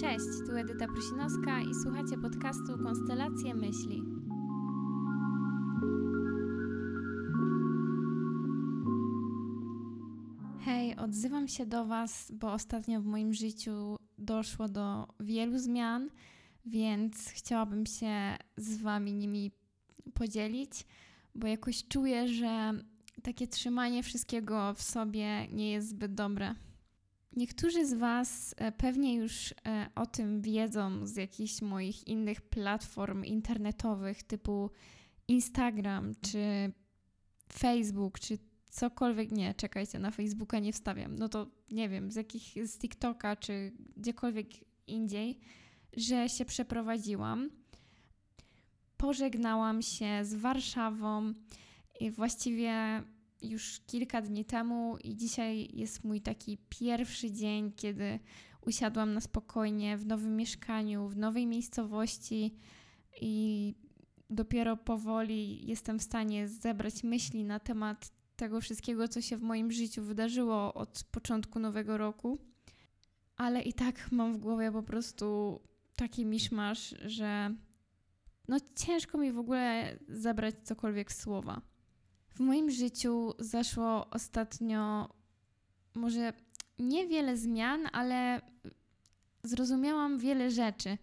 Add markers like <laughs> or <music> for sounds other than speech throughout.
Cześć, tu Edyta Prusinowska i słuchacie podcastu Konstelacje Myśli. Hej, odzywam się do Was, bo ostatnio w moim życiu doszło do wielu zmian, więc chciałabym się z Wami nimi podzielić, bo jakoś czuję, że takie trzymanie wszystkiego w sobie nie jest zbyt dobre. Niektórzy z Was e, pewnie już e, o tym wiedzą z jakichś moich innych platform internetowych typu Instagram czy Facebook czy cokolwiek. Nie, czekajcie, na Facebooka nie wstawiam. No to nie wiem, z jakich z TikToka czy gdziekolwiek indziej, że się przeprowadziłam. Pożegnałam się z Warszawą i właściwie już kilka dni temu i dzisiaj jest mój taki pierwszy dzień, kiedy usiadłam na spokojnie w nowym mieszkaniu, w nowej miejscowości i dopiero powoli jestem w stanie zebrać myśli na temat tego wszystkiego, co się w moim życiu wydarzyło od początku nowego roku. Ale i tak mam w głowie po prostu taki miszmasz, że no ciężko mi w ogóle zebrać cokolwiek słowa. W moim życiu zaszło ostatnio może niewiele zmian, ale zrozumiałam wiele rzeczy.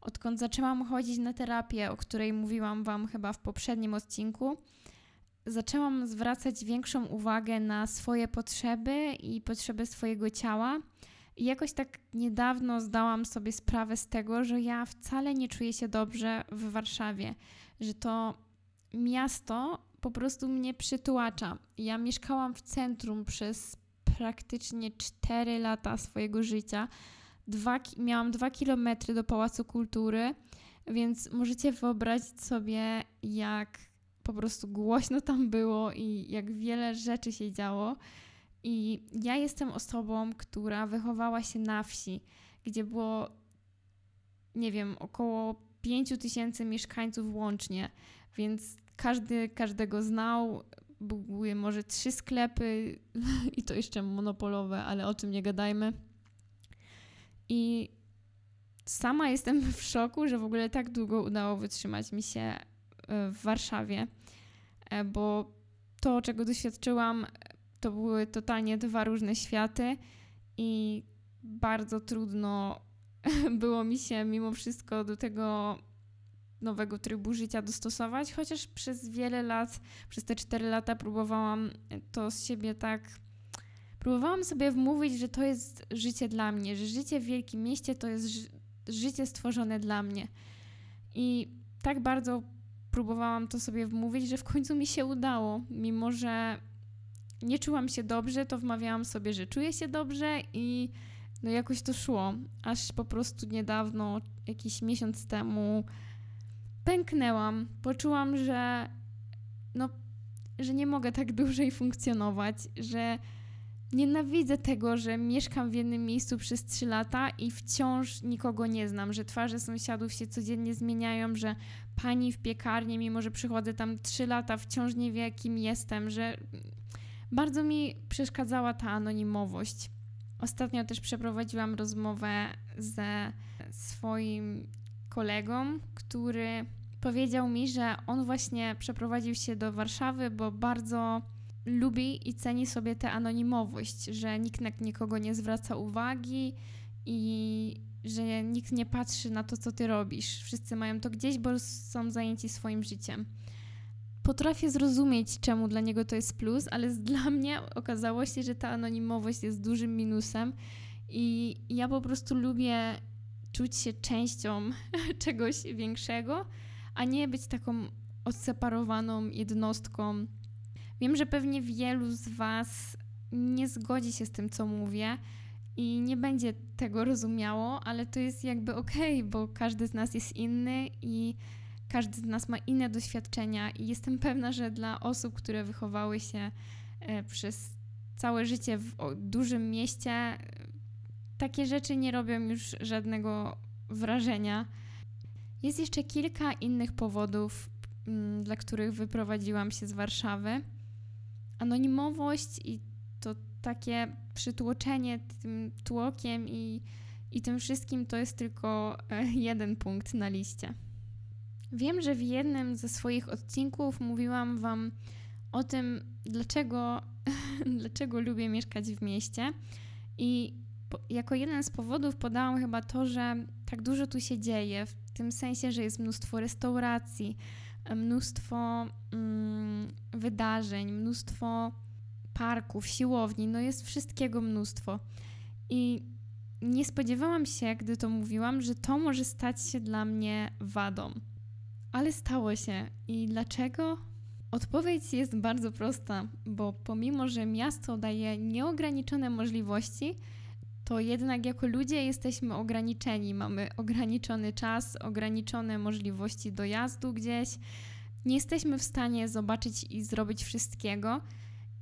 Odkąd zaczęłam chodzić na terapię, o której mówiłam Wam chyba w poprzednim odcinku, zaczęłam zwracać większą uwagę na swoje potrzeby i potrzeby swojego ciała. I jakoś tak niedawno zdałam sobie sprawę z tego, że ja wcale nie czuję się dobrze w Warszawie, że to miasto po prostu mnie przytłacza. Ja mieszkałam w centrum przez praktycznie 4 lata swojego życia. Dwa, miałam 2 kilometry do Pałacu Kultury, więc możecie wyobrazić sobie, jak po prostu głośno tam było i jak wiele rzeczy się działo. I ja jestem osobą, która wychowała się na wsi, gdzie było, nie wiem, około 5 tysięcy mieszkańców łącznie, więc każdy każdego znał. Były może trzy sklepy <laughs> i to jeszcze monopolowe, ale o tym nie gadajmy. I sama jestem <laughs> w szoku, że w ogóle tak długo udało wytrzymać mi się e, w Warszawie, e, bo to, czego doświadczyłam, to były totalnie dwa różne światy i bardzo trudno <laughs> było mi się mimo wszystko do tego nowego trybu życia dostosować, chociaż przez wiele lat, przez te 4 lata próbowałam to z siebie tak. Próbowałam sobie wmówić, że to jest życie dla mnie, że życie w wielkim mieście to jest ży życie stworzone dla mnie. I tak bardzo próbowałam to sobie wmówić, że w końcu mi się udało. Mimo, że nie czułam się dobrze, to wmawiałam sobie, że czuję się dobrze i no jakoś to szło. Aż po prostu niedawno, jakiś miesiąc temu, pęknęłam. Poczułam, że no, że nie mogę tak dłużej funkcjonować, że nienawidzę tego, że mieszkam w jednym miejscu przez trzy lata i wciąż nikogo nie znam, że twarze sąsiadów się codziennie zmieniają, że pani w piekarni, mimo że przychodzę tam trzy lata, wciąż nie wie, kim jestem, że bardzo mi przeszkadzała ta anonimowość. Ostatnio też przeprowadziłam rozmowę ze swoim kolegą, który powiedział mi, że on właśnie przeprowadził się do Warszawy, bo bardzo lubi i ceni sobie tę anonimowość, że nikt na nikogo nie zwraca uwagi i że nikt nie patrzy na to, co ty robisz. Wszyscy mają to gdzieś, bo są zajęci swoim życiem. Potrafię zrozumieć, czemu dla niego to jest plus, ale dla mnie okazało się, że ta anonimowość jest dużym minusem i ja po prostu lubię czuć się częścią <laughs> czegoś większego, a nie być taką odseparowaną jednostką. Wiem, że pewnie wielu z Was nie zgodzi się z tym, co mówię i nie będzie tego rozumiało, ale to jest jakby okej, okay, bo każdy z nas jest inny i każdy z nas ma inne doświadczenia i jestem pewna, że dla osób, które wychowały się e, przez całe życie w dużym mieście, takie rzeczy nie robią już żadnego wrażenia. Jest jeszcze kilka innych powodów, mm, dla których wyprowadziłam się z Warszawy. Anonimowość i to takie przytłoczenie tym tłokiem i i tym wszystkim to jest tylko e, jeden punkt na liście. Wiem, że w jednym ze swoich odcinków mówiłam Wam o tym, dlaczego, <laughs> dlaczego lubię mieszkać w mieście. I jako jeden z powodów podałam chyba to, że tak dużo tu się dzieje, w tym sensie, że jest mnóstwo restauracji, mnóstwo mm, wydarzeń, mnóstwo parków, siłowni, no jest wszystkiego mnóstwo. I nie spodziewałam się, gdy to mówiłam, że to może stać się dla mnie wadą. Ale stało się. I dlaczego? Odpowiedź jest bardzo prosta, bo pomimo, że miasto daje nieograniczone możliwości, to jednak jako ludzie jesteśmy ograniczeni. Mamy ograniczony czas, ograniczone możliwości dojazdu gdzieś. Nie jesteśmy w stanie zobaczyć i zrobić wszystkiego.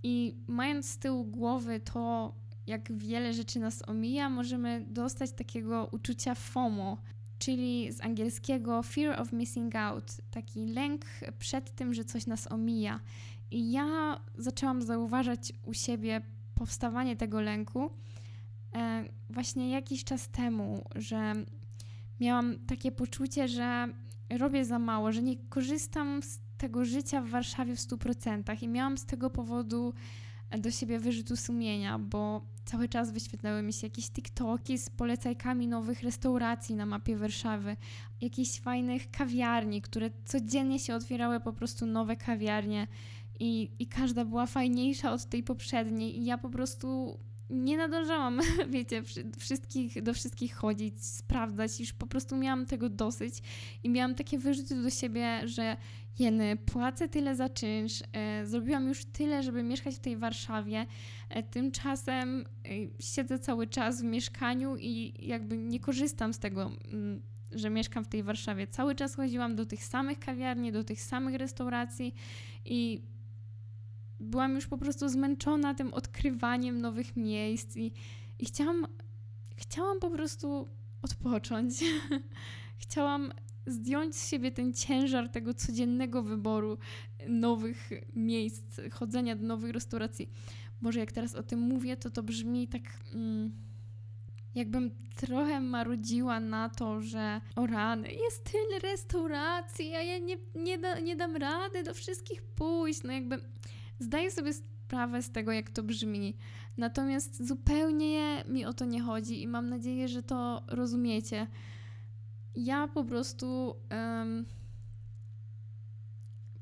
I mając z tyłu głowy to, jak wiele rzeczy nas omija, możemy dostać takiego uczucia FOMO, czyli z angielskiego fear of missing out, taki lęk przed tym, że coś nas omija. I ja zaczęłam zauważać u siebie powstawanie tego lęku właśnie jakiś czas temu, że miałam takie poczucie, że robię za mało, że nie korzystam z tego życia w Warszawie w 100% i miałam z tego powodu do siebie wyrzutu sumienia, bo cały czas wyświetlały mi się jakieś TikToki z polecajkami nowych restauracji na mapie Warszawy, jakichś fajnych kawiarni, które codziennie się otwierały po prostu nowe kawiarnie i, i każda była fajniejsza od tej poprzedniej i ja po prostu nie nadążałam, <laughs> wiecie, wszystkich, do wszystkich chodzić, sprawdzać, już po prostu miałam tego dosyć i miałam takie wyrzuty do siebie, że jeny, płacę tyle za czynsz, e, zrobiłam już tyle, żeby mieszkać w tej Warszawie, e, tymczasem e, siedzę cały czas w mieszkaniu i jakby nie korzystam z tego, mm, że mieszkam w tej Warszawie. Cały czas chodziłam do tych samych kawiarni, do tych samych restauracji i byłam już po prostu zmęczona tym odkrywaniem nowych miejsc i, i chciałam, chciałam po prostu odpocząć. <laughs> chciałam zdjąć z siebie ten ciężar tego codziennego wyboru nowych miejsc, chodzenia do nowych restauracji. Może jak teraz o tym mówię, to to brzmi tak. Mm, jakbym trochę marudziła na to, że o rany, jest tyle restauracji, a ja nie, nie, da, nie dam rady do wszystkich pójść. No jakby Zdaję sobie sprawę z tego, jak to brzmi. Natomiast zupełnie mi o to nie chodzi i mam nadzieję, że to rozumiecie. Ja po prostu um,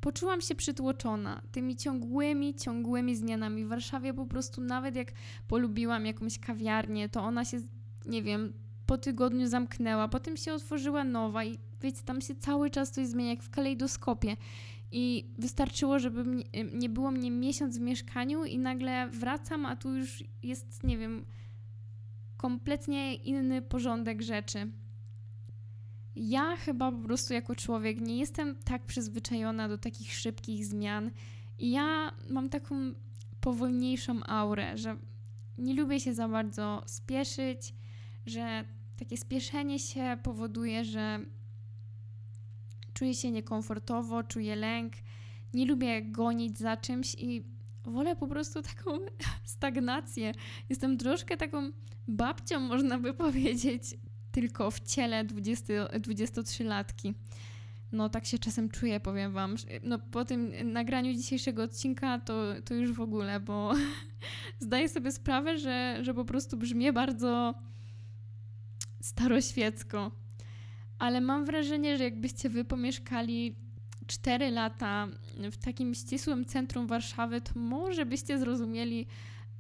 poczułam się przytłoczona tymi ciągłymi, ciągłymi zmianami. W Warszawie po prostu nawet jak polubiłam jakąś kawiarnię, to ona się, nie wiem, po tygodniu zamknęła, potem się otworzyła nowa i wiecie, tam się cały czas coś zmienia, jak w kalejdoskopie. I wystarczyło, żeby mnie, nie było mnie miesiąc w mieszkaniu i nagle wracam, a tu już jest, nie wiem, kompletnie inny porządek rzeczy. Ja chyba po prostu jako człowiek nie jestem tak przyzwyczajona do takich szybkich zmian i ja mam taką powolniejszą aurę, że nie lubię się za bardzo spieszyć, że takie spieszenie się powoduje, że czuję się niekomfortowo, czuję lęk, nie lubię gonić za czymś i wolę po prostu taką <laughs> stagnację. Jestem troszkę taką babcią, można by powiedzieć, tylko w ciele 20, 23-latki. No tak się czasem czuję, powiem wam. No po tym nagraniu dzisiejszego odcinka to, to już w ogóle, bo <laughs> zdaję sobie sprawę, że, że po prostu brzmię bardzo staroświecko ale mam wrażenie, że jakbyście wy pomieszkali 4 lata w takim ścisłym centrum Warszawy, to może byście zrozumieli,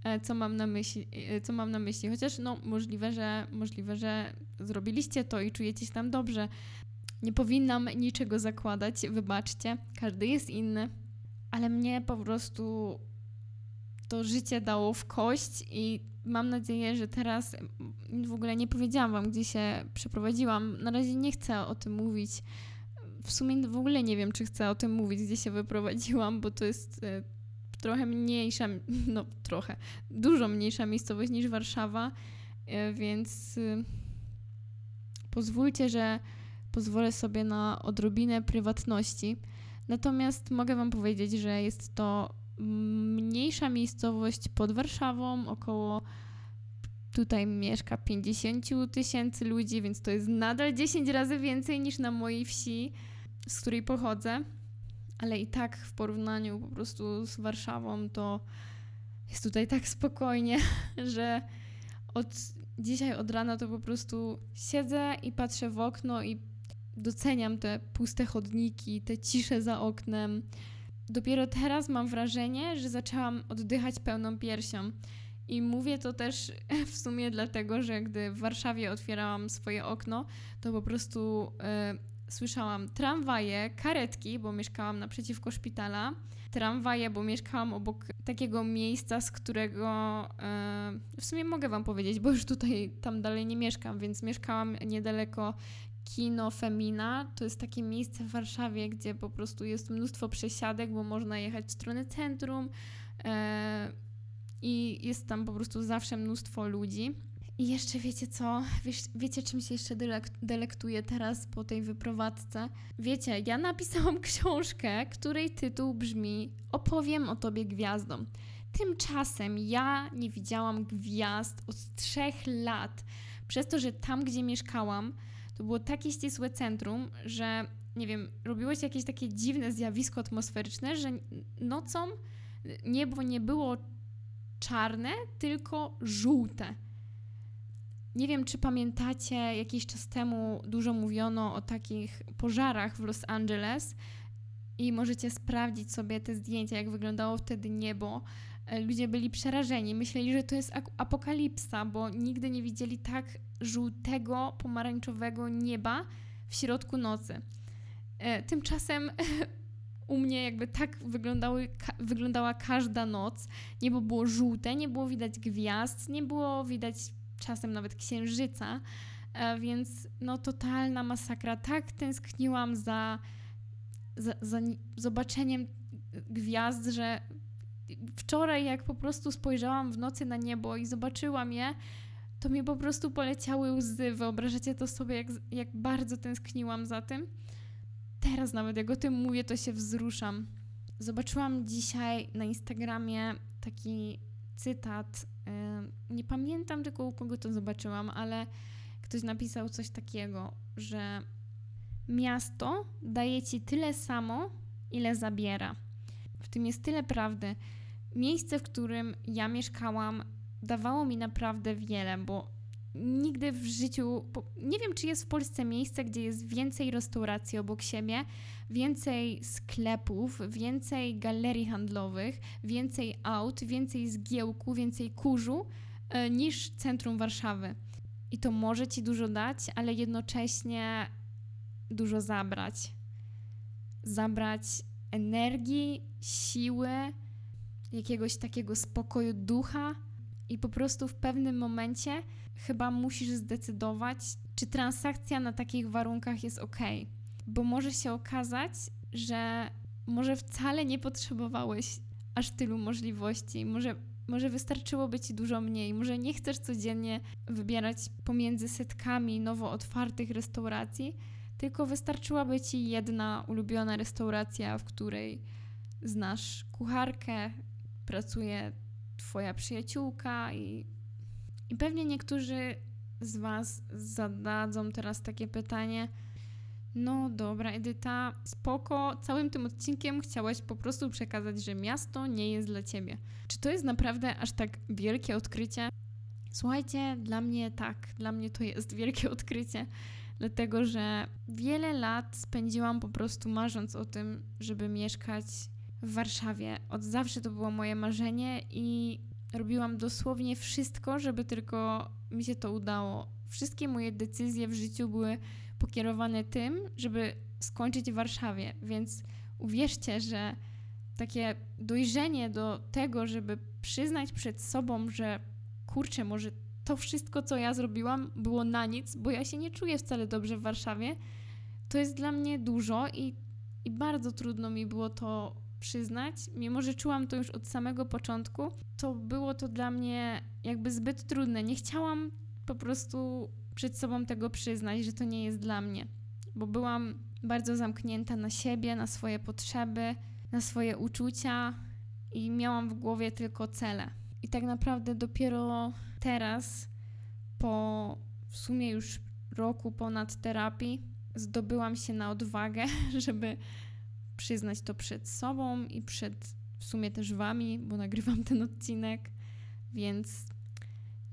e, co mam na myśli, e, co mam na myśli. Chociaż no, możliwe, że, możliwe, że zrobiliście to i czujecie się tam dobrze. Nie powinnam niczego zakładać, wybaczcie, każdy jest inny, ale mnie po prostu to życie dało w kość i mam nadzieję, że teraz w ogóle nie powiedziałam Wam, gdzie się przeprowadziłam. Na razie nie chcę o tym mówić. W sumie w ogóle nie wiem, czy chcę o tym mówić, gdzie się wyprowadziłam, bo to jest e, trochę mniejsza, <laughs> no trochę, dużo mniejsza miejscowość niż Warszawa, e, więc e, pozwólcie, że pozwolę sobie na odrobinę prywatności. Natomiast mogę Wam powiedzieć, że jest to mniejsza miejscowość pod Warszawą, około Tutaj mieszka 50 tysięcy ludzi, więc to jest nadal 10 razy więcej niż na mojej wsi, z której pochodzę. Ale i tak w porównaniu po prostu z Warszawą to jest tutaj tak spokojnie, <laughs> że od dzisiaj od rana to po prostu siedzę i patrzę w okno i doceniam te puste chodniki, te cisze za oknem. Dopiero teraz mam wrażenie, że zaczęłam oddychać pełną piersią. I mówię to też <laughs> w sumie dlatego, że gdy w Warszawie otwierałam swoje okno, to po prostu y, słyszałam tramwaje, karetki, bo mieszkałam naprzeciwko szpitala, tramwaje, bo mieszkałam obok takiego miejsca, z którego y, w sumie mogę Wam powiedzieć, bo już tutaj tam dalej nie mieszkam, więc mieszkałam niedaleko Kino Femina. To jest takie miejsce w Warszawie, gdzie po prostu jest mnóstwo przesiadek, bo można jechać w stronę centrum. E, i jest tam po prostu zawsze mnóstwo ludzi. I jeszcze wiecie co? Wiecie, czym się jeszcze delektuję teraz po tej wyprowadzce? Wiecie, ja napisałam <laughs> książkę, której tytuł brzmi Opowiem o tobie gwiazdom. Tymczasem ja nie widziałam gwiazd od trzech lat. Przez to, że tam, gdzie mieszkałam, to było takie ścisłe centrum, że nie wiem, robiło się jakieś takie dziwne zjawisko atmosferyczne, że nocą niebo nie było czarne, tylko żółte. Nie wiem, czy pamiętacie, jakiś czas temu dużo mówiono o takich pożarach w Los Angeles i możecie sprawdzić sobie te zdjęcia, jak wyglądało wtedy niebo. E, ludzie byli przerażeni, myśleli, że to jest apokalipsa, bo nigdy nie widzieli tak żółtego, pomarańczowego nieba w środku nocy. E, tymczasem <laughs> u mnie jakby tak ka wyglądała każda noc. Niebo było żółte, nie było widać gwiazd, nie było widać czasem nawet księżyca, e, więc no totalna masakra. Tak tęskniłam za, za, za zobaczeniem gwiazd, że wczoraj jak po prostu spojrzałam w nocy na niebo i zobaczyłam je, to mi po prostu poleciały łzy. Wyobrażacie to sobie, jak, jak bardzo tęskniłam za tym teraz nawet jak o tym mówię, to się wzruszam. Zobaczyłam dzisiaj na Instagramie taki cytat. Nie pamiętam tylko u kogo to zobaczyłam, ale ktoś napisał coś takiego, że miasto daje ci tyle samo, ile zabiera. W tym jest tyle prawdy. Miejsce, w którym ja mieszkałam, dawało mi naprawdę wiele, bo nigdy w życiu, nie wiem, czy jest w Polsce miejsce, gdzie jest więcej restauracji obok siebie, więcej sklepów, więcej galerii handlowych, więcej aut, więcej zgiełku, więcej kurzu e, niż centrum Warszawy. I to może ci dużo dać, ale jednocześnie dużo zabrać. Zabrać energii, siły, jakiegoś takiego spokoju ducha i po prostu w pewnym momencie chyba musisz zdecydować, czy transakcja na takich warunkach jest ok. Bo może się okazać, że może wcale nie potrzebowałeś aż tylu możliwości. Może, może wystarczyłoby ci dużo mniej. Może nie chcesz codziennie wybierać pomiędzy setkami nowo otwartych restauracji, tylko wystarczyłaby ci jedna ulubiona restauracja, w której znasz kucharkę, pracuje twoja przyjaciółka i i pewnie niektórzy z Was zadadzą teraz takie pytanie. No dobra, Edyta, spoko, całym tym odcinkiem chciałaś po prostu przekazać, że miasto nie jest dla Ciebie. Czy to jest naprawdę aż tak wielkie odkrycie? Słuchajcie, dla mnie tak, dla mnie to jest wielkie odkrycie, dlatego że wiele lat spędziłam po prostu marząc o tym, żeby mieszkać w Warszawie. Od zawsze to było moje marzenie i robiłam dosłownie wszystko, żeby tylko mi się to udało. Wszystkie moje decyzje w życiu były pokierowane tym, żeby skończyć w Warszawie, więc uwierzcie, że takie dojrzenie do tego, żeby przyznać przed sobą, że kurczę, może to wszystko, co ja zrobiłam, było na nic, bo ja się nie czuję wcale dobrze w Warszawie, to jest dla mnie dużo i, i bardzo trudno mi było to przyznać, mimo że czułam to już od samego początku, to było to dla mnie jakby zbyt trudne. Nie chciałam po prostu przed sobą tego przyznać, że to nie jest dla mnie, bo byłam bardzo zamknięta na siebie, na swoje potrzeby, na swoje uczucia i miałam w głowie tylko cele. I tak naprawdę dopiero teraz po w sumie już roku ponad terapii zdobyłam się na odwagę, <laughs> żeby przyznać to przed sobą i przed w sumie też wami, bo <laughs> nagrywam ten odcinek, więc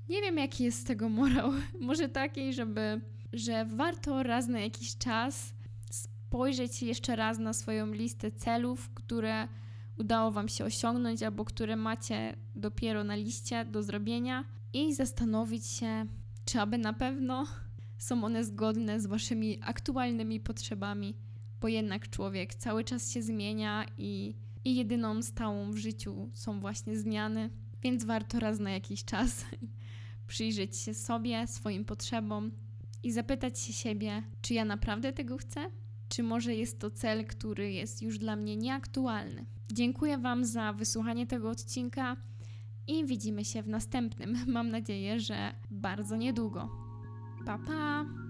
nie wiem, jaki jest z tego morał. <laughs> Może taki, żeby, że warto raz na jakiś czas spojrzeć jeszcze raz na swoją listę celów, które udało Wam się osiągnąć albo które macie dopiero na liście do zrobienia i zastanowić się, czy aby na pewno są one zgodne z Waszymi aktualnymi potrzebami, bo jednak człowiek cały czas się zmienia i, i jedyną stałą w życiu są właśnie zmiany, więc warto raz na jakiś czas <laughs> przyjrzeć się sobie, swoim potrzebom i zapytać się siebie, czy ja naprawdę tego chcę? Czy może jest to cel, który jest już dla mnie nieaktualny? Dziękuję Wam za wysłuchanie tego odcinka i widzimy się w następnym. <laughs> Mam nadzieję, że bardzo niedługo. Pa pa!